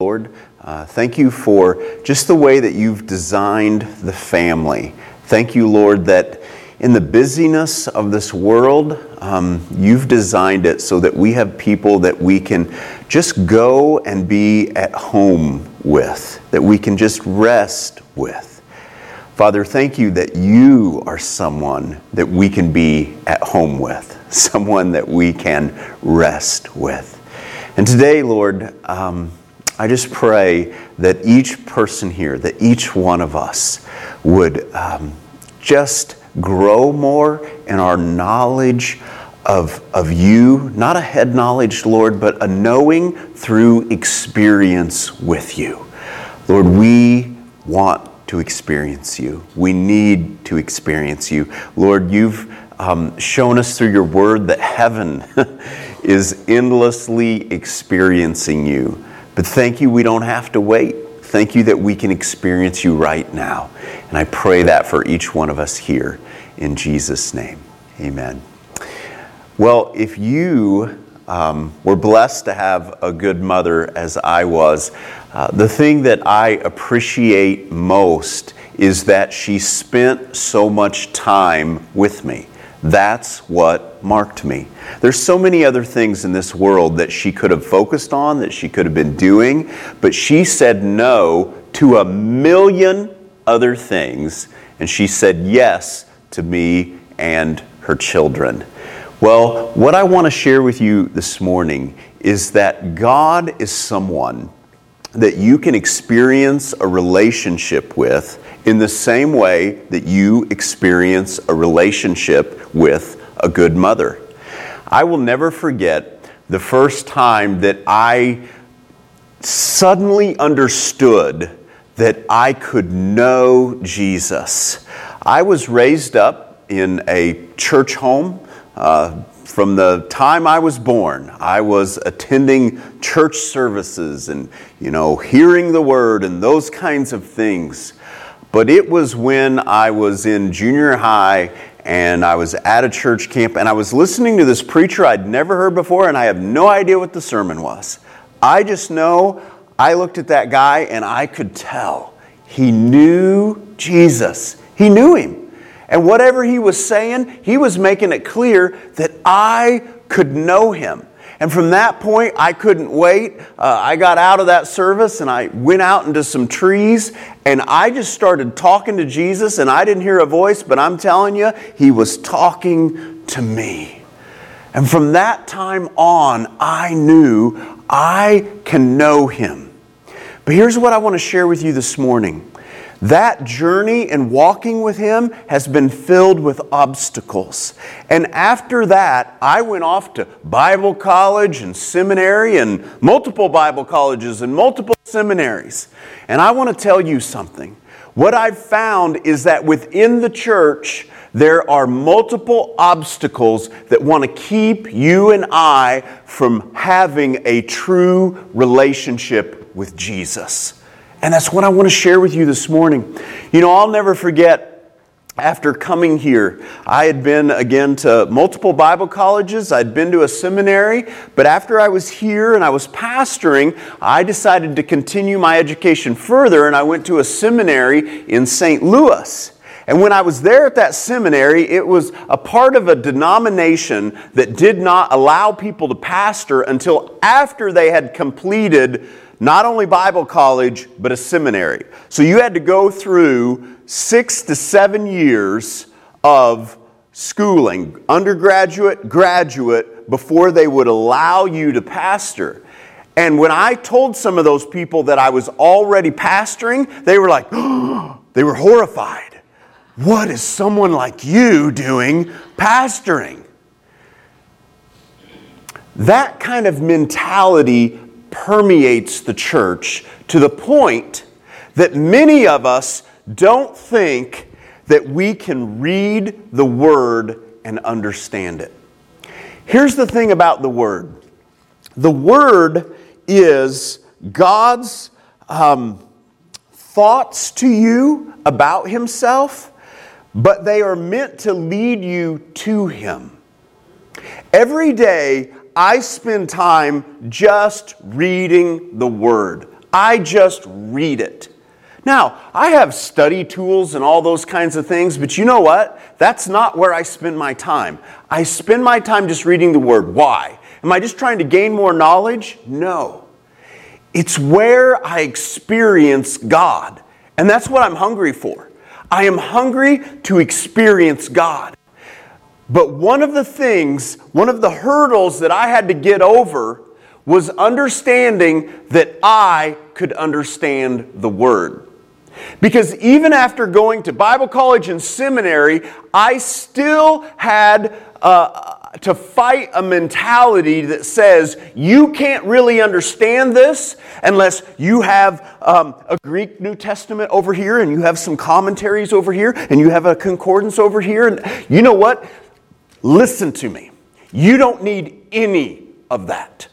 Lord. Uh, thank you for just the way that you've designed the family. Thank you, Lord, that in the busyness of this world, um, you've designed it so that we have people that we can just go and be at home with, that we can just rest with. Father, thank you that you are someone that we can be at home with, someone that we can rest with. And today, Lord, um, I just pray that each person here, that each one of us would um, just grow more in our knowledge of, of you, not a head knowledge, Lord, but a knowing through experience with you. Lord, we want to experience you. We need to experience you. Lord, you've um, shown us through your word that heaven is endlessly experiencing you. But thank you, we don't have to wait. Thank you that we can experience you right now. And I pray that for each one of us here in Jesus' name. Amen. Well, if you um, were blessed to have a good mother as I was, uh, the thing that I appreciate most is that she spent so much time with me. That's what marked me. There's so many other things in this world that she could have focused on, that she could have been doing, but she said no to a million other things, and she said yes to me and her children. Well, what I want to share with you this morning is that God is someone that you can experience a relationship with in the same way that you experience a relationship with a good mother. I will never forget the first time that I suddenly understood that I could know Jesus. I was raised up in a church home. Uh, from the time I was born, I was attending church services and, you know, hearing the word and those kinds of things. But it was when I was in junior high and I was at a church camp and I was listening to this preacher I'd never heard before and I have no idea what the sermon was. I just know I looked at that guy and I could tell he knew Jesus. He knew him. And whatever he was saying, he was making it clear that I could know him. And from that point, I couldn't wait. Uh, I got out of that service and I went out into some trees and I just started talking to Jesus. And I didn't hear a voice, but I'm telling you, he was talking to me. And from that time on, I knew I can know him. But here's what I want to share with you this morning. That journey and walking with Him has been filled with obstacles. And after that, I went off to Bible college and seminary and multiple Bible colleges and multiple seminaries. And I want to tell you something. What I've found is that within the church, there are multiple obstacles that want to keep you and I from having a true relationship with Jesus. And that's what I want to share with you this morning. You know, I'll never forget after coming here, I had been again to multiple Bible colleges, I'd been to a seminary, but after I was here and I was pastoring, I decided to continue my education further and I went to a seminary in St. Louis. And when I was there at that seminary, it was a part of a denomination that did not allow people to pastor until after they had completed not only Bible college, but a seminary. So you had to go through six to seven years of schooling, undergraduate, graduate, before they would allow you to pastor. And when I told some of those people that I was already pastoring, they were like, they were horrified. What is someone like you doing pastoring? That kind of mentality permeates the church to the point that many of us don't think that we can read the Word and understand it. Here's the thing about the Word the Word is God's um, thoughts to you about Himself, but they are meant to lead you to Him. Every day, I spend time just reading the Word. I just read it. Now, I have study tools and all those kinds of things, but you know what? That's not where I spend my time. I spend my time just reading the Word. Why? Am I just trying to gain more knowledge? No. It's where I experience God. And that's what I'm hungry for. I am hungry to experience God. But one of the things, one of the hurdles that I had to get over was understanding that I could understand the Word. Because even after going to Bible college and seminary, I still had uh, to fight a mentality that says you can't really understand this unless you have um, a Greek New Testament over here and you have some commentaries over here and you have a concordance over here. And you know what? Listen to me. You don't need any of that.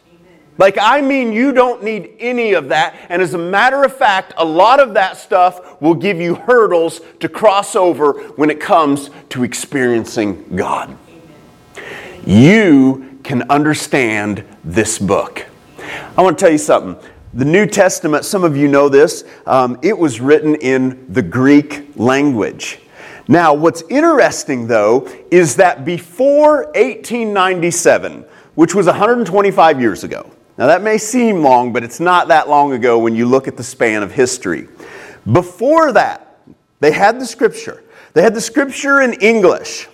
Like, I mean, you don't need any of that. And as a matter of fact, a lot of that stuff will give you hurdles to cross over when it comes to experiencing God. You can understand this book. I want to tell you something. The New Testament, some of you know this, um, it was written in the Greek language. Now, what's interesting though is that before 1897, which was 125 years ago, now, that may seem long, but it's not that long ago when you look at the span of history. Before that, they had the scripture. They had the scripture in English.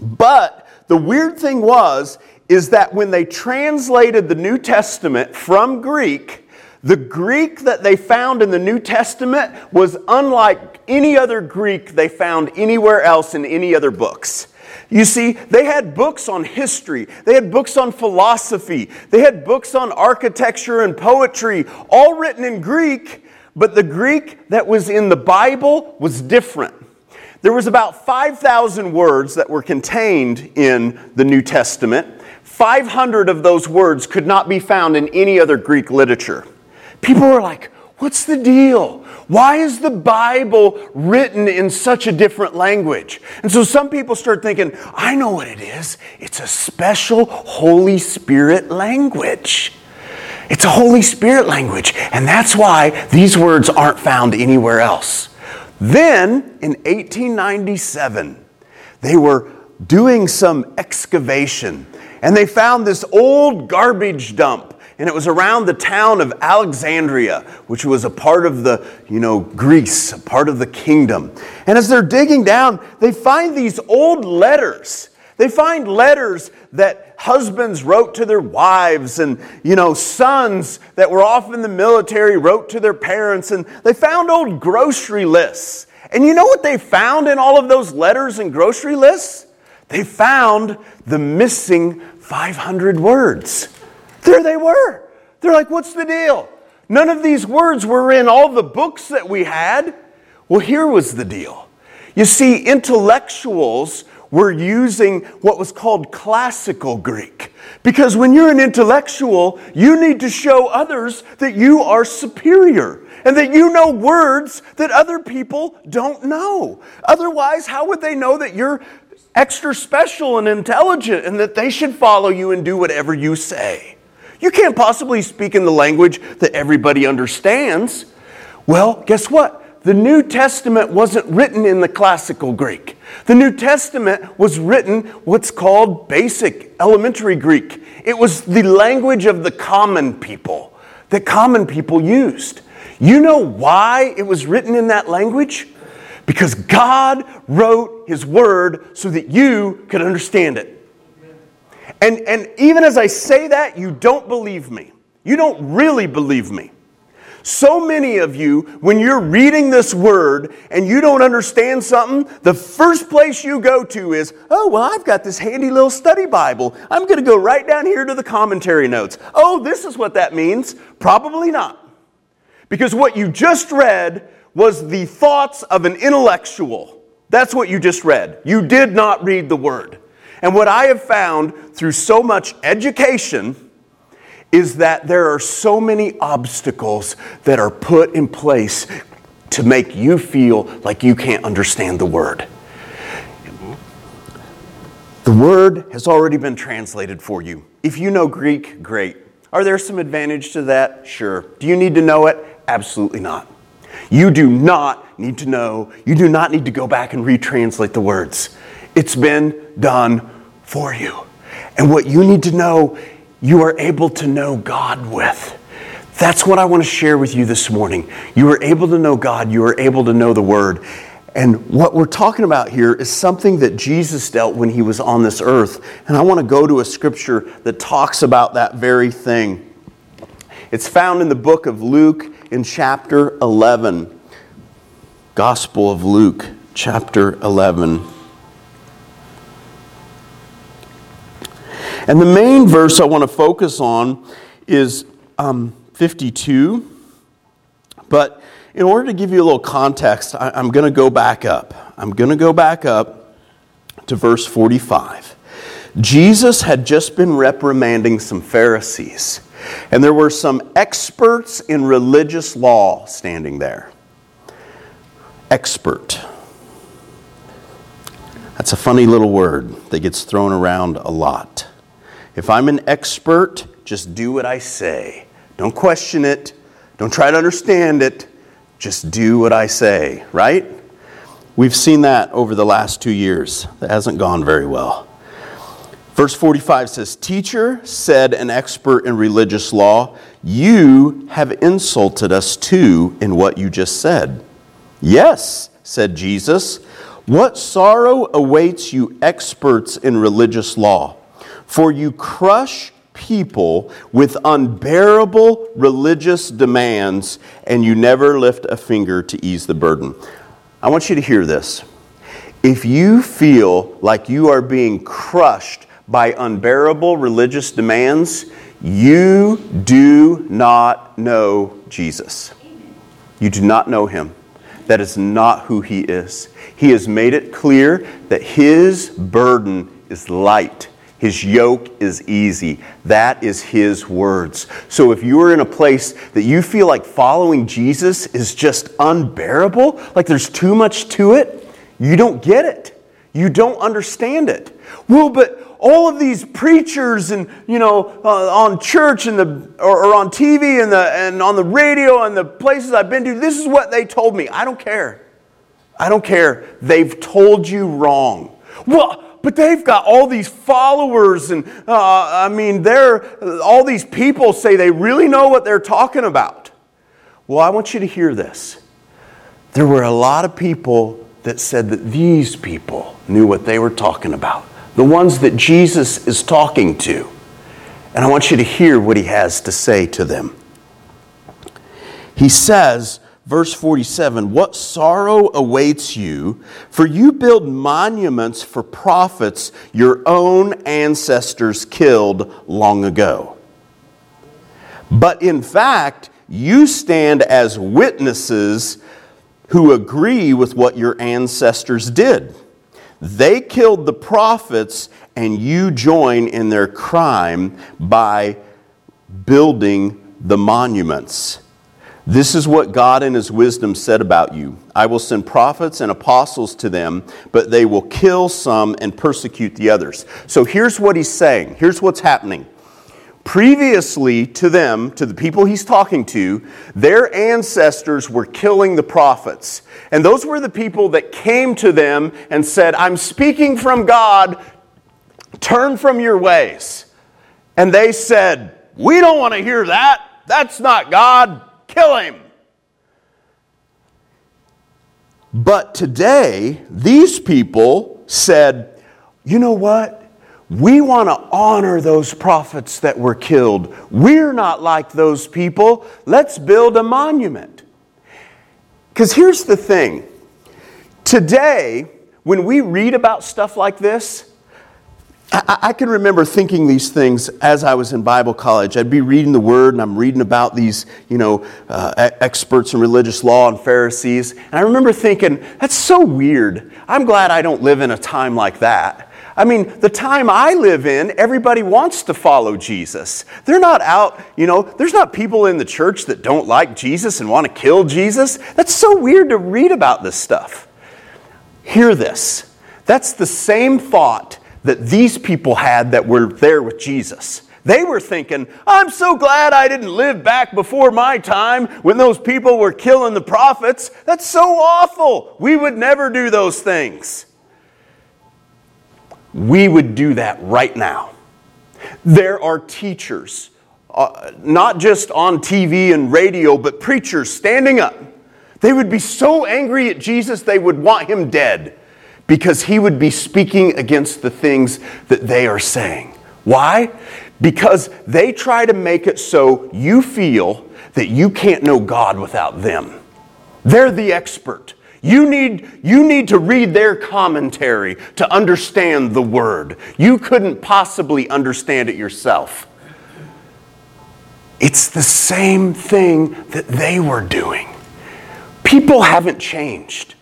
But the weird thing was, is that when they translated the New Testament from Greek, the Greek that they found in the New Testament was unlike any other Greek they found anywhere else in any other books. You see, they had books on history, they had books on philosophy, they had books on architecture and poetry, all written in Greek, but the Greek that was in the Bible was different. There was about 5,000 words that were contained in the New Testament. 500 of those words could not be found in any other Greek literature. People were like, What's the deal? Why is the Bible written in such a different language? And so some people start thinking, I know what it is. It's a special Holy Spirit language. It's a Holy Spirit language. And that's why these words aren't found anywhere else. Then in 1897, they were doing some excavation and they found this old garbage dump and it was around the town of Alexandria, which was a part of the, you know, Greece, a part of the kingdom. And as they're digging down, they find these old letters. They find letters that husbands wrote to their wives, and you know, sons that were off in the military wrote to their parents, and they found old grocery lists. And you know what they found in all of those letters and grocery lists? They found the missing 500 words. There they were. They're like, what's the deal? None of these words were in all the books that we had. Well, here was the deal. You see, intellectuals were using what was called classical Greek. Because when you're an intellectual, you need to show others that you are superior and that you know words that other people don't know. Otherwise, how would they know that you're extra special and intelligent and that they should follow you and do whatever you say? You can't possibly speak in the language that everybody understands. Well, guess what? The New Testament wasn't written in the classical Greek. The New Testament was written what's called basic, elementary Greek. It was the language of the common people that common people used. You know why it was written in that language? Because God wrote His Word so that you could understand it. And, and even as I say that, you don't believe me. You don't really believe me. So many of you, when you're reading this word and you don't understand something, the first place you go to is, oh, well, I've got this handy little study Bible. I'm going to go right down here to the commentary notes. Oh, this is what that means. Probably not. Because what you just read was the thoughts of an intellectual. That's what you just read. You did not read the word. And what I have found through so much education is that there are so many obstacles that are put in place to make you feel like you can't understand the word. The word has already been translated for you. If you know Greek, great. Are there some advantage to that? Sure. Do you need to know it? Absolutely not. You do not need to know, you do not need to go back and retranslate the words. It's been done for you. And what you need to know, you are able to know God with. That's what I want to share with you this morning. You are able to know God, you are able to know the Word. And what we're talking about here is something that Jesus dealt when he was on this earth. And I want to go to a scripture that talks about that very thing. It's found in the book of Luke in chapter 11. Gospel of Luke, chapter 11. And the main verse I want to focus on is um, 52. But in order to give you a little context, I, I'm going to go back up. I'm going to go back up to verse 45. Jesus had just been reprimanding some Pharisees, and there were some experts in religious law standing there. Expert. That's a funny little word that gets thrown around a lot. If I'm an expert, just do what I say. Don't question it. Don't try to understand it. Just do what I say, right? We've seen that over the last two years. That hasn't gone very well. Verse 45 says, Teacher, said an expert in religious law, you have insulted us too in what you just said. Yes, said Jesus. What sorrow awaits you, experts in religious law? For you crush people with unbearable religious demands, and you never lift a finger to ease the burden. I want you to hear this. If you feel like you are being crushed by unbearable religious demands, you do not know Jesus. You do not know him. That is not who he is. He has made it clear that his burden is light his yoke is easy. That is His words. So if you are in a place that you feel like following Jesus is just unbearable, like there's too much to it, you don't get it. You don't understand it. Well, but all of these preachers and you know uh, on church and the or, or on TV and the and on the radio and the places I've been to, this is what they told me. I don't care. I don't care. They've told you wrong. Well, but they've got all these followers, and uh, I mean, they're, all these people say they really know what they're talking about. Well, I want you to hear this. There were a lot of people that said that these people knew what they were talking about, the ones that Jesus is talking to. And I want you to hear what he has to say to them. He says, Verse 47 What sorrow awaits you, for you build monuments for prophets your own ancestors killed long ago. But in fact, you stand as witnesses who agree with what your ancestors did. They killed the prophets, and you join in their crime by building the monuments. This is what God in His wisdom said about you I will send prophets and apostles to them, but they will kill some and persecute the others. So here's what He's saying here's what's happening. Previously to them, to the people He's talking to, their ancestors were killing the prophets. And those were the people that came to them and said, I'm speaking from God, turn from your ways. And they said, We don't want to hear that. That's not God kill him. But today, these people said, you know what? We want to honor those prophets that were killed. We're not like those people. Let's build a monument. Because here's the thing today, when we read about stuff like this, I, I, can remember thinking these things as I was in Bible college. I'd be reading the Word and I'm reading about these, you know, uh, experts in religious law and Pharisees. And I remember thinking, that's so weird. I'm glad I don't live in a time like that. I mean, the time I live in, everybody wants to follow Jesus. They're not out, you know, there's not people in the church that don't like Jesus and want to kill Jesus. That's so weird to read about this stuff. Hear this. That's the same thought that these people had that were there with Jesus. They were thinking, I'm so glad I didn't live back before my time when those people were killing the prophets. That's so awful. We would never do those things. We would do that right now. There are teachers, uh, not just on TV and radio, but preachers standing up. They would be so angry at Jesus, they would want him dead because he would be speaking against the things that they are saying. Why? Because they try to make it so you feel that you can't know God without them. They're the expert. You need, you need to read their commentary to understand the word. You couldn't possibly understand it yourself. It's the same thing that they were doing. People haven't changed.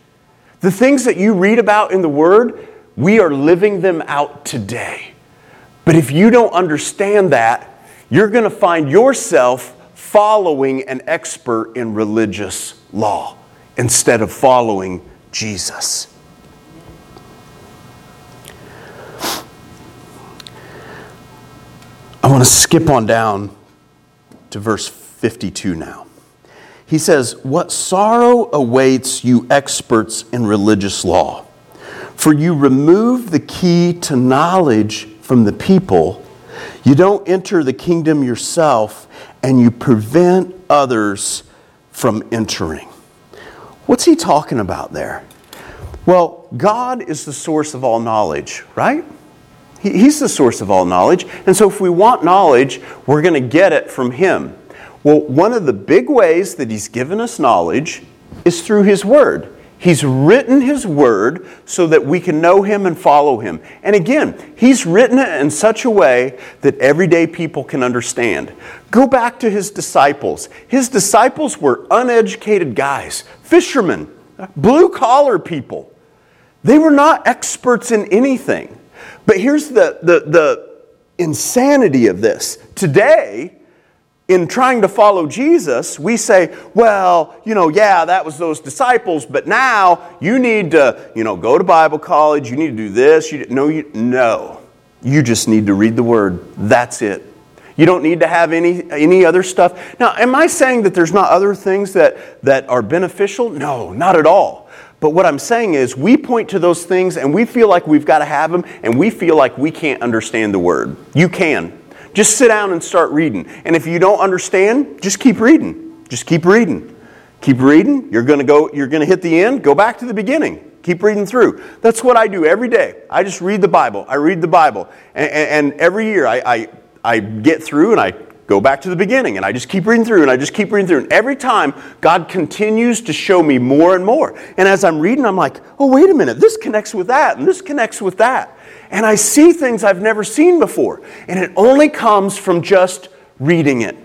The things that you read about in the Word, we are living them out today. But if you don't understand that, you're going to find yourself following an expert in religious law instead of following Jesus. I want to skip on down to verse 52 now. He says, What sorrow awaits you experts in religious law, for you remove the key to knowledge from the people, you don't enter the kingdom yourself, and you prevent others from entering. What's he talking about there? Well, God is the source of all knowledge, right? He's the source of all knowledge. And so if we want knowledge, we're going to get it from Him. Well, one of the big ways that He's given us knowledge is through His Word. He's written His Word so that we can know Him and follow Him. And again, He's written it in such a way that everyday people can understand. Go back to His disciples. His disciples were uneducated guys, fishermen, blue collar people. They were not experts in anything. But here's the, the, the insanity of this. Today, in trying to follow Jesus, we say, well, you know, yeah, that was those disciples, but now you need to, you know, go to Bible college, you need to do this. You, no, you, no. You just need to read the Word. That's it. You don't need to have any, any other stuff. Now, am I saying that there's not other things that, that are beneficial? No, not at all. But what I'm saying is, we point to those things and we feel like we've got to have them, and we feel like we can't understand the Word. You can. Just sit down and start reading. And if you don't understand, just keep reading. Just keep reading. Keep reading. You're going to go you're going to hit the end, go back to the beginning. Keep reading through. That's what I do every day. I just read the Bible. I read the Bible. And, and, and every year I, I, I get through and I go back to the beginning and I just keep reading through and I just keep reading through. And every time, God continues to show me more and more. And as I'm reading, I'm like, oh, wait a minute, this connects with that and this connects with that and I see things I've never seen before. And it only comes from just reading it.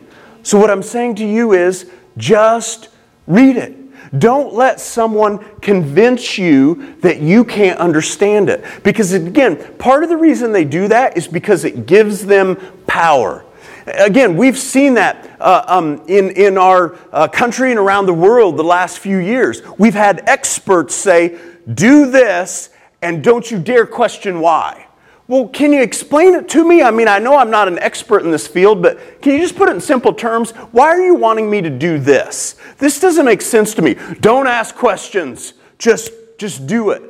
So, what I'm saying to you is just read it. Don't let someone convince you that you can't understand it. Because, again, part of the reason they do that is because it gives them power. Again, we've seen that uh, um, in, in our uh, country and around the world the last few years. We've had experts say, do this and don't you dare question why. Well, can you explain it to me? I mean, I know I'm not an expert in this field, but can you just put it in simple terms? Why are you wanting me to do this? This doesn't make sense to me. Don't ask questions. Just just do it.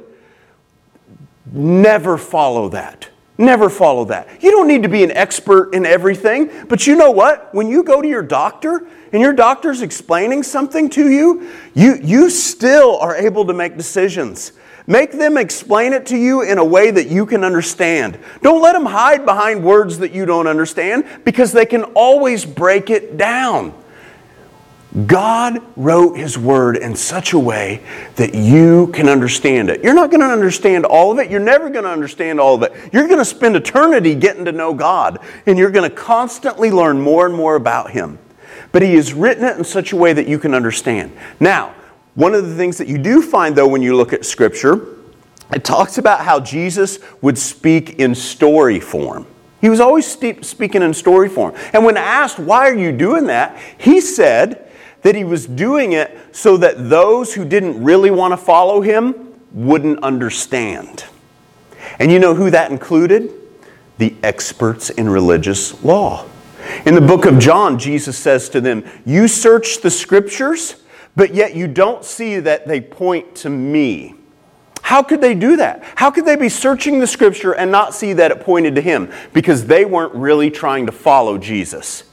Never follow that. Never follow that. You don't need to be an expert in everything, but you know what? When you go to your doctor and your doctor's explaining something to you, you, you still are able to make decisions. Make them explain it to you in a way that you can understand. Don't let them hide behind words that you don't understand because they can always break it down. God wrote His Word in such a way that you can understand it. You're not going to understand all of it. You're never going to understand all of it. You're going to spend eternity getting to know God, and you're going to constantly learn more and more about Him. But He has written it in such a way that you can understand. Now, one of the things that you do find, though, when you look at Scripture, it talks about how Jesus would speak in story form. He was always speaking in story form. And when asked, why are you doing that? He said that he was doing it so that those who didn't really want to follow him wouldn't understand. And you know who that included? the experts in religious law. In the book of John, Jesus says to them, You search the scriptures, but yet you don't see that they point to me. How could they do that? How could they be searching the scripture and not see that it pointed to him? Because they weren't really trying to follow Jesus.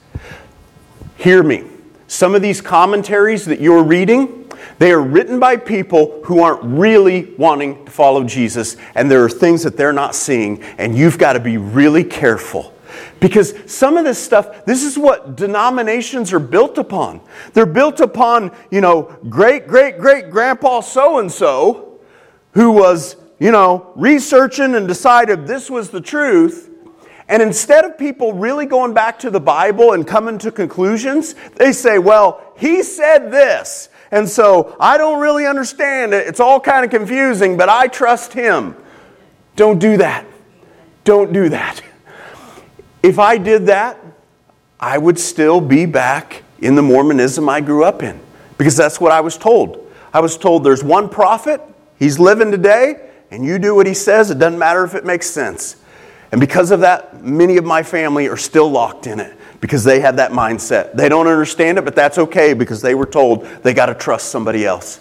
Hear me. Some of these commentaries that you're reading, they are written by people who aren't really wanting to follow Jesus, and there are things that they're not seeing, and you've got to be really careful. Because some of this stuff, this is what denominations are built upon. They're built upon, you know, great, great, great grandpa so and so, who was, you know, researching and decided this was the truth. And instead of people really going back to the Bible and coming to conclusions, they say, well, he said this. And so I don't really understand it. It's all kind of confusing, but I trust him. Don't do that. Don't do that. If I did that, I would still be back in the Mormonism I grew up in because that's what I was told. I was told there's one prophet, he's living today, and you do what he says. It doesn't matter if it makes sense. And because of that, many of my family are still locked in it because they have that mindset. They don't understand it, but that's okay because they were told they got to trust somebody else.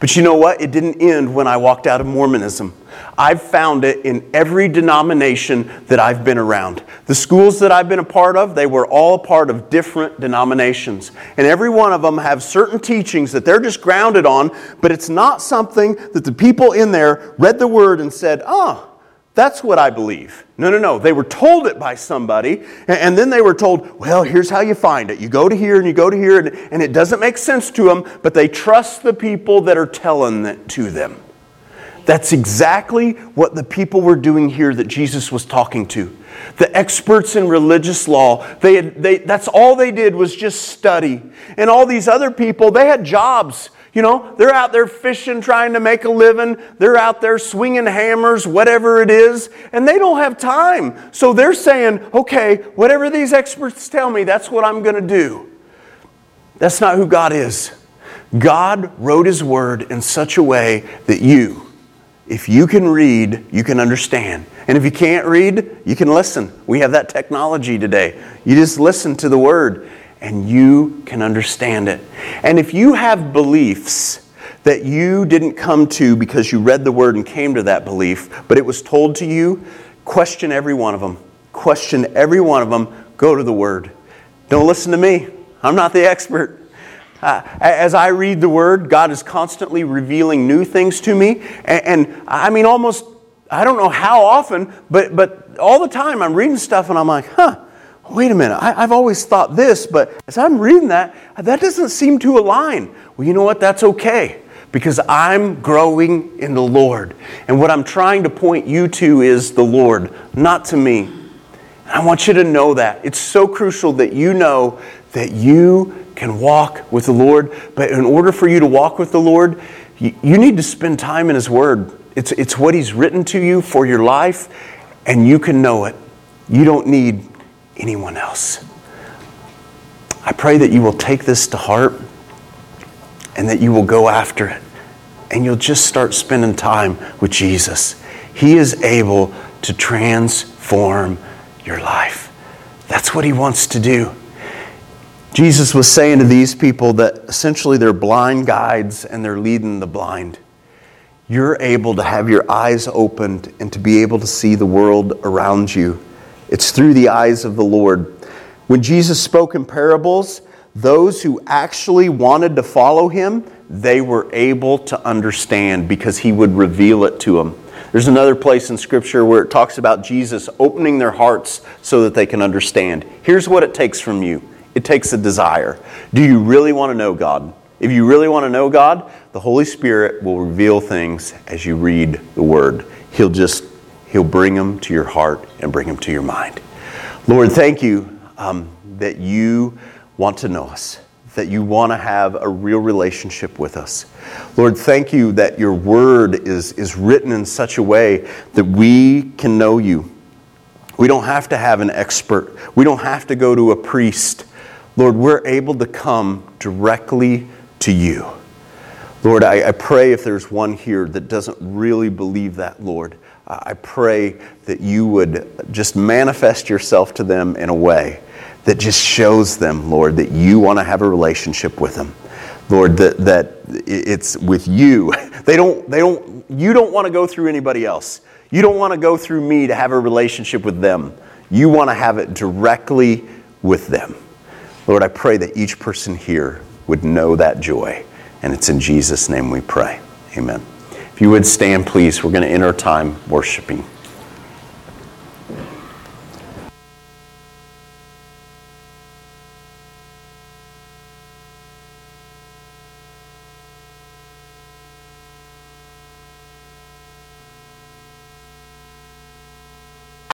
But you know what? It didn't end when I walked out of Mormonism. I've found it in every denomination that I've been around. The schools that I've been a part of, they were all part of different denominations. And every one of them have certain teachings that they're just grounded on, but it's not something that the people in there read the word and said, oh, that's what I believe. No, no, no. They were told it by somebody, and then they were told, well, here's how you find it. You go to here and you go to here, and, and it doesn't make sense to them, but they trust the people that are telling it to them. That's exactly what the people were doing here that Jesus was talking to. The experts in religious law, they had, they, that's all they did was just study. And all these other people, they had jobs. You know, they're out there fishing, trying to make a living. They're out there swinging hammers, whatever it is, and they don't have time. So they're saying, okay, whatever these experts tell me, that's what I'm going to do. That's not who God is. God wrote His Word in such a way that you, if you can read, you can understand. And if you can't read, you can listen. We have that technology today. You just listen to the Word and you can understand it. And if you have beliefs that you didn't come to because you read the word and came to that belief, but it was told to you, question every one of them. Question every one of them. Go to the word. Don't listen to me. I'm not the expert. Uh, as I read the word, God is constantly revealing new things to me. And, and I mean, almost, I don't know how often, but, but all the time I'm reading stuff and I'm like, huh wait a minute, I, have always thought this, but as I'm reading that, that doesn't seem to align. Well, you know what? That's okay because I'm growing in the Lord. And what I'm trying to point you to is the Lord, not to me. And I want you to know that. It's so crucial that you know that you can walk with the Lord. But in order for you to walk with the Lord, you, you need to spend time in His Word. It's, it's what He's written to you for your life, and you can know it. You don't need anyone else. I pray that you will take this to heart and that you will go after it and you'll just start spending time with Jesus. He is able to transform your life. That's what He wants to do. Jesus was saying to these people that essentially they're blind guides and they're leading the blind. You're able to have your eyes opened and to be able to see the world around you it's through the eyes of the Lord. When Jesus spoke in parables, those who actually wanted to follow him, they were able to understand because he would reveal it to them. There's another place in Scripture where it talks about Jesus opening their hearts so that they can understand. Here's what it takes from you it takes a desire. Do you really want to know God? If you really want to know God, the Holy Spirit will reveal things as you read the Word. He'll just He'll bring them to your heart and bring them to your mind. Lord, thank you um, that you want to know us, that you want to have a real relationship with us. Lord, thank you that your word is, is written in such a way that we can know you. We don't have to have an expert, we don't have to go to a priest. Lord, we're able to come directly to you. Lord, I, I pray if there's one here that doesn't really believe that, Lord, I pray that you would just manifest yourself to them in a way that just shows them, Lord, that you want to have a relationship with them. Lord, that, that it's with you. They don't, they don't, you don't want to go through anybody else. You don't want to go through me to have a relationship with them. You want to have it directly with them. Lord, I pray that each person here would know that joy. And it's in Jesus' name we pray. Amen. If you would stand, please, we're going to enter time worshiping.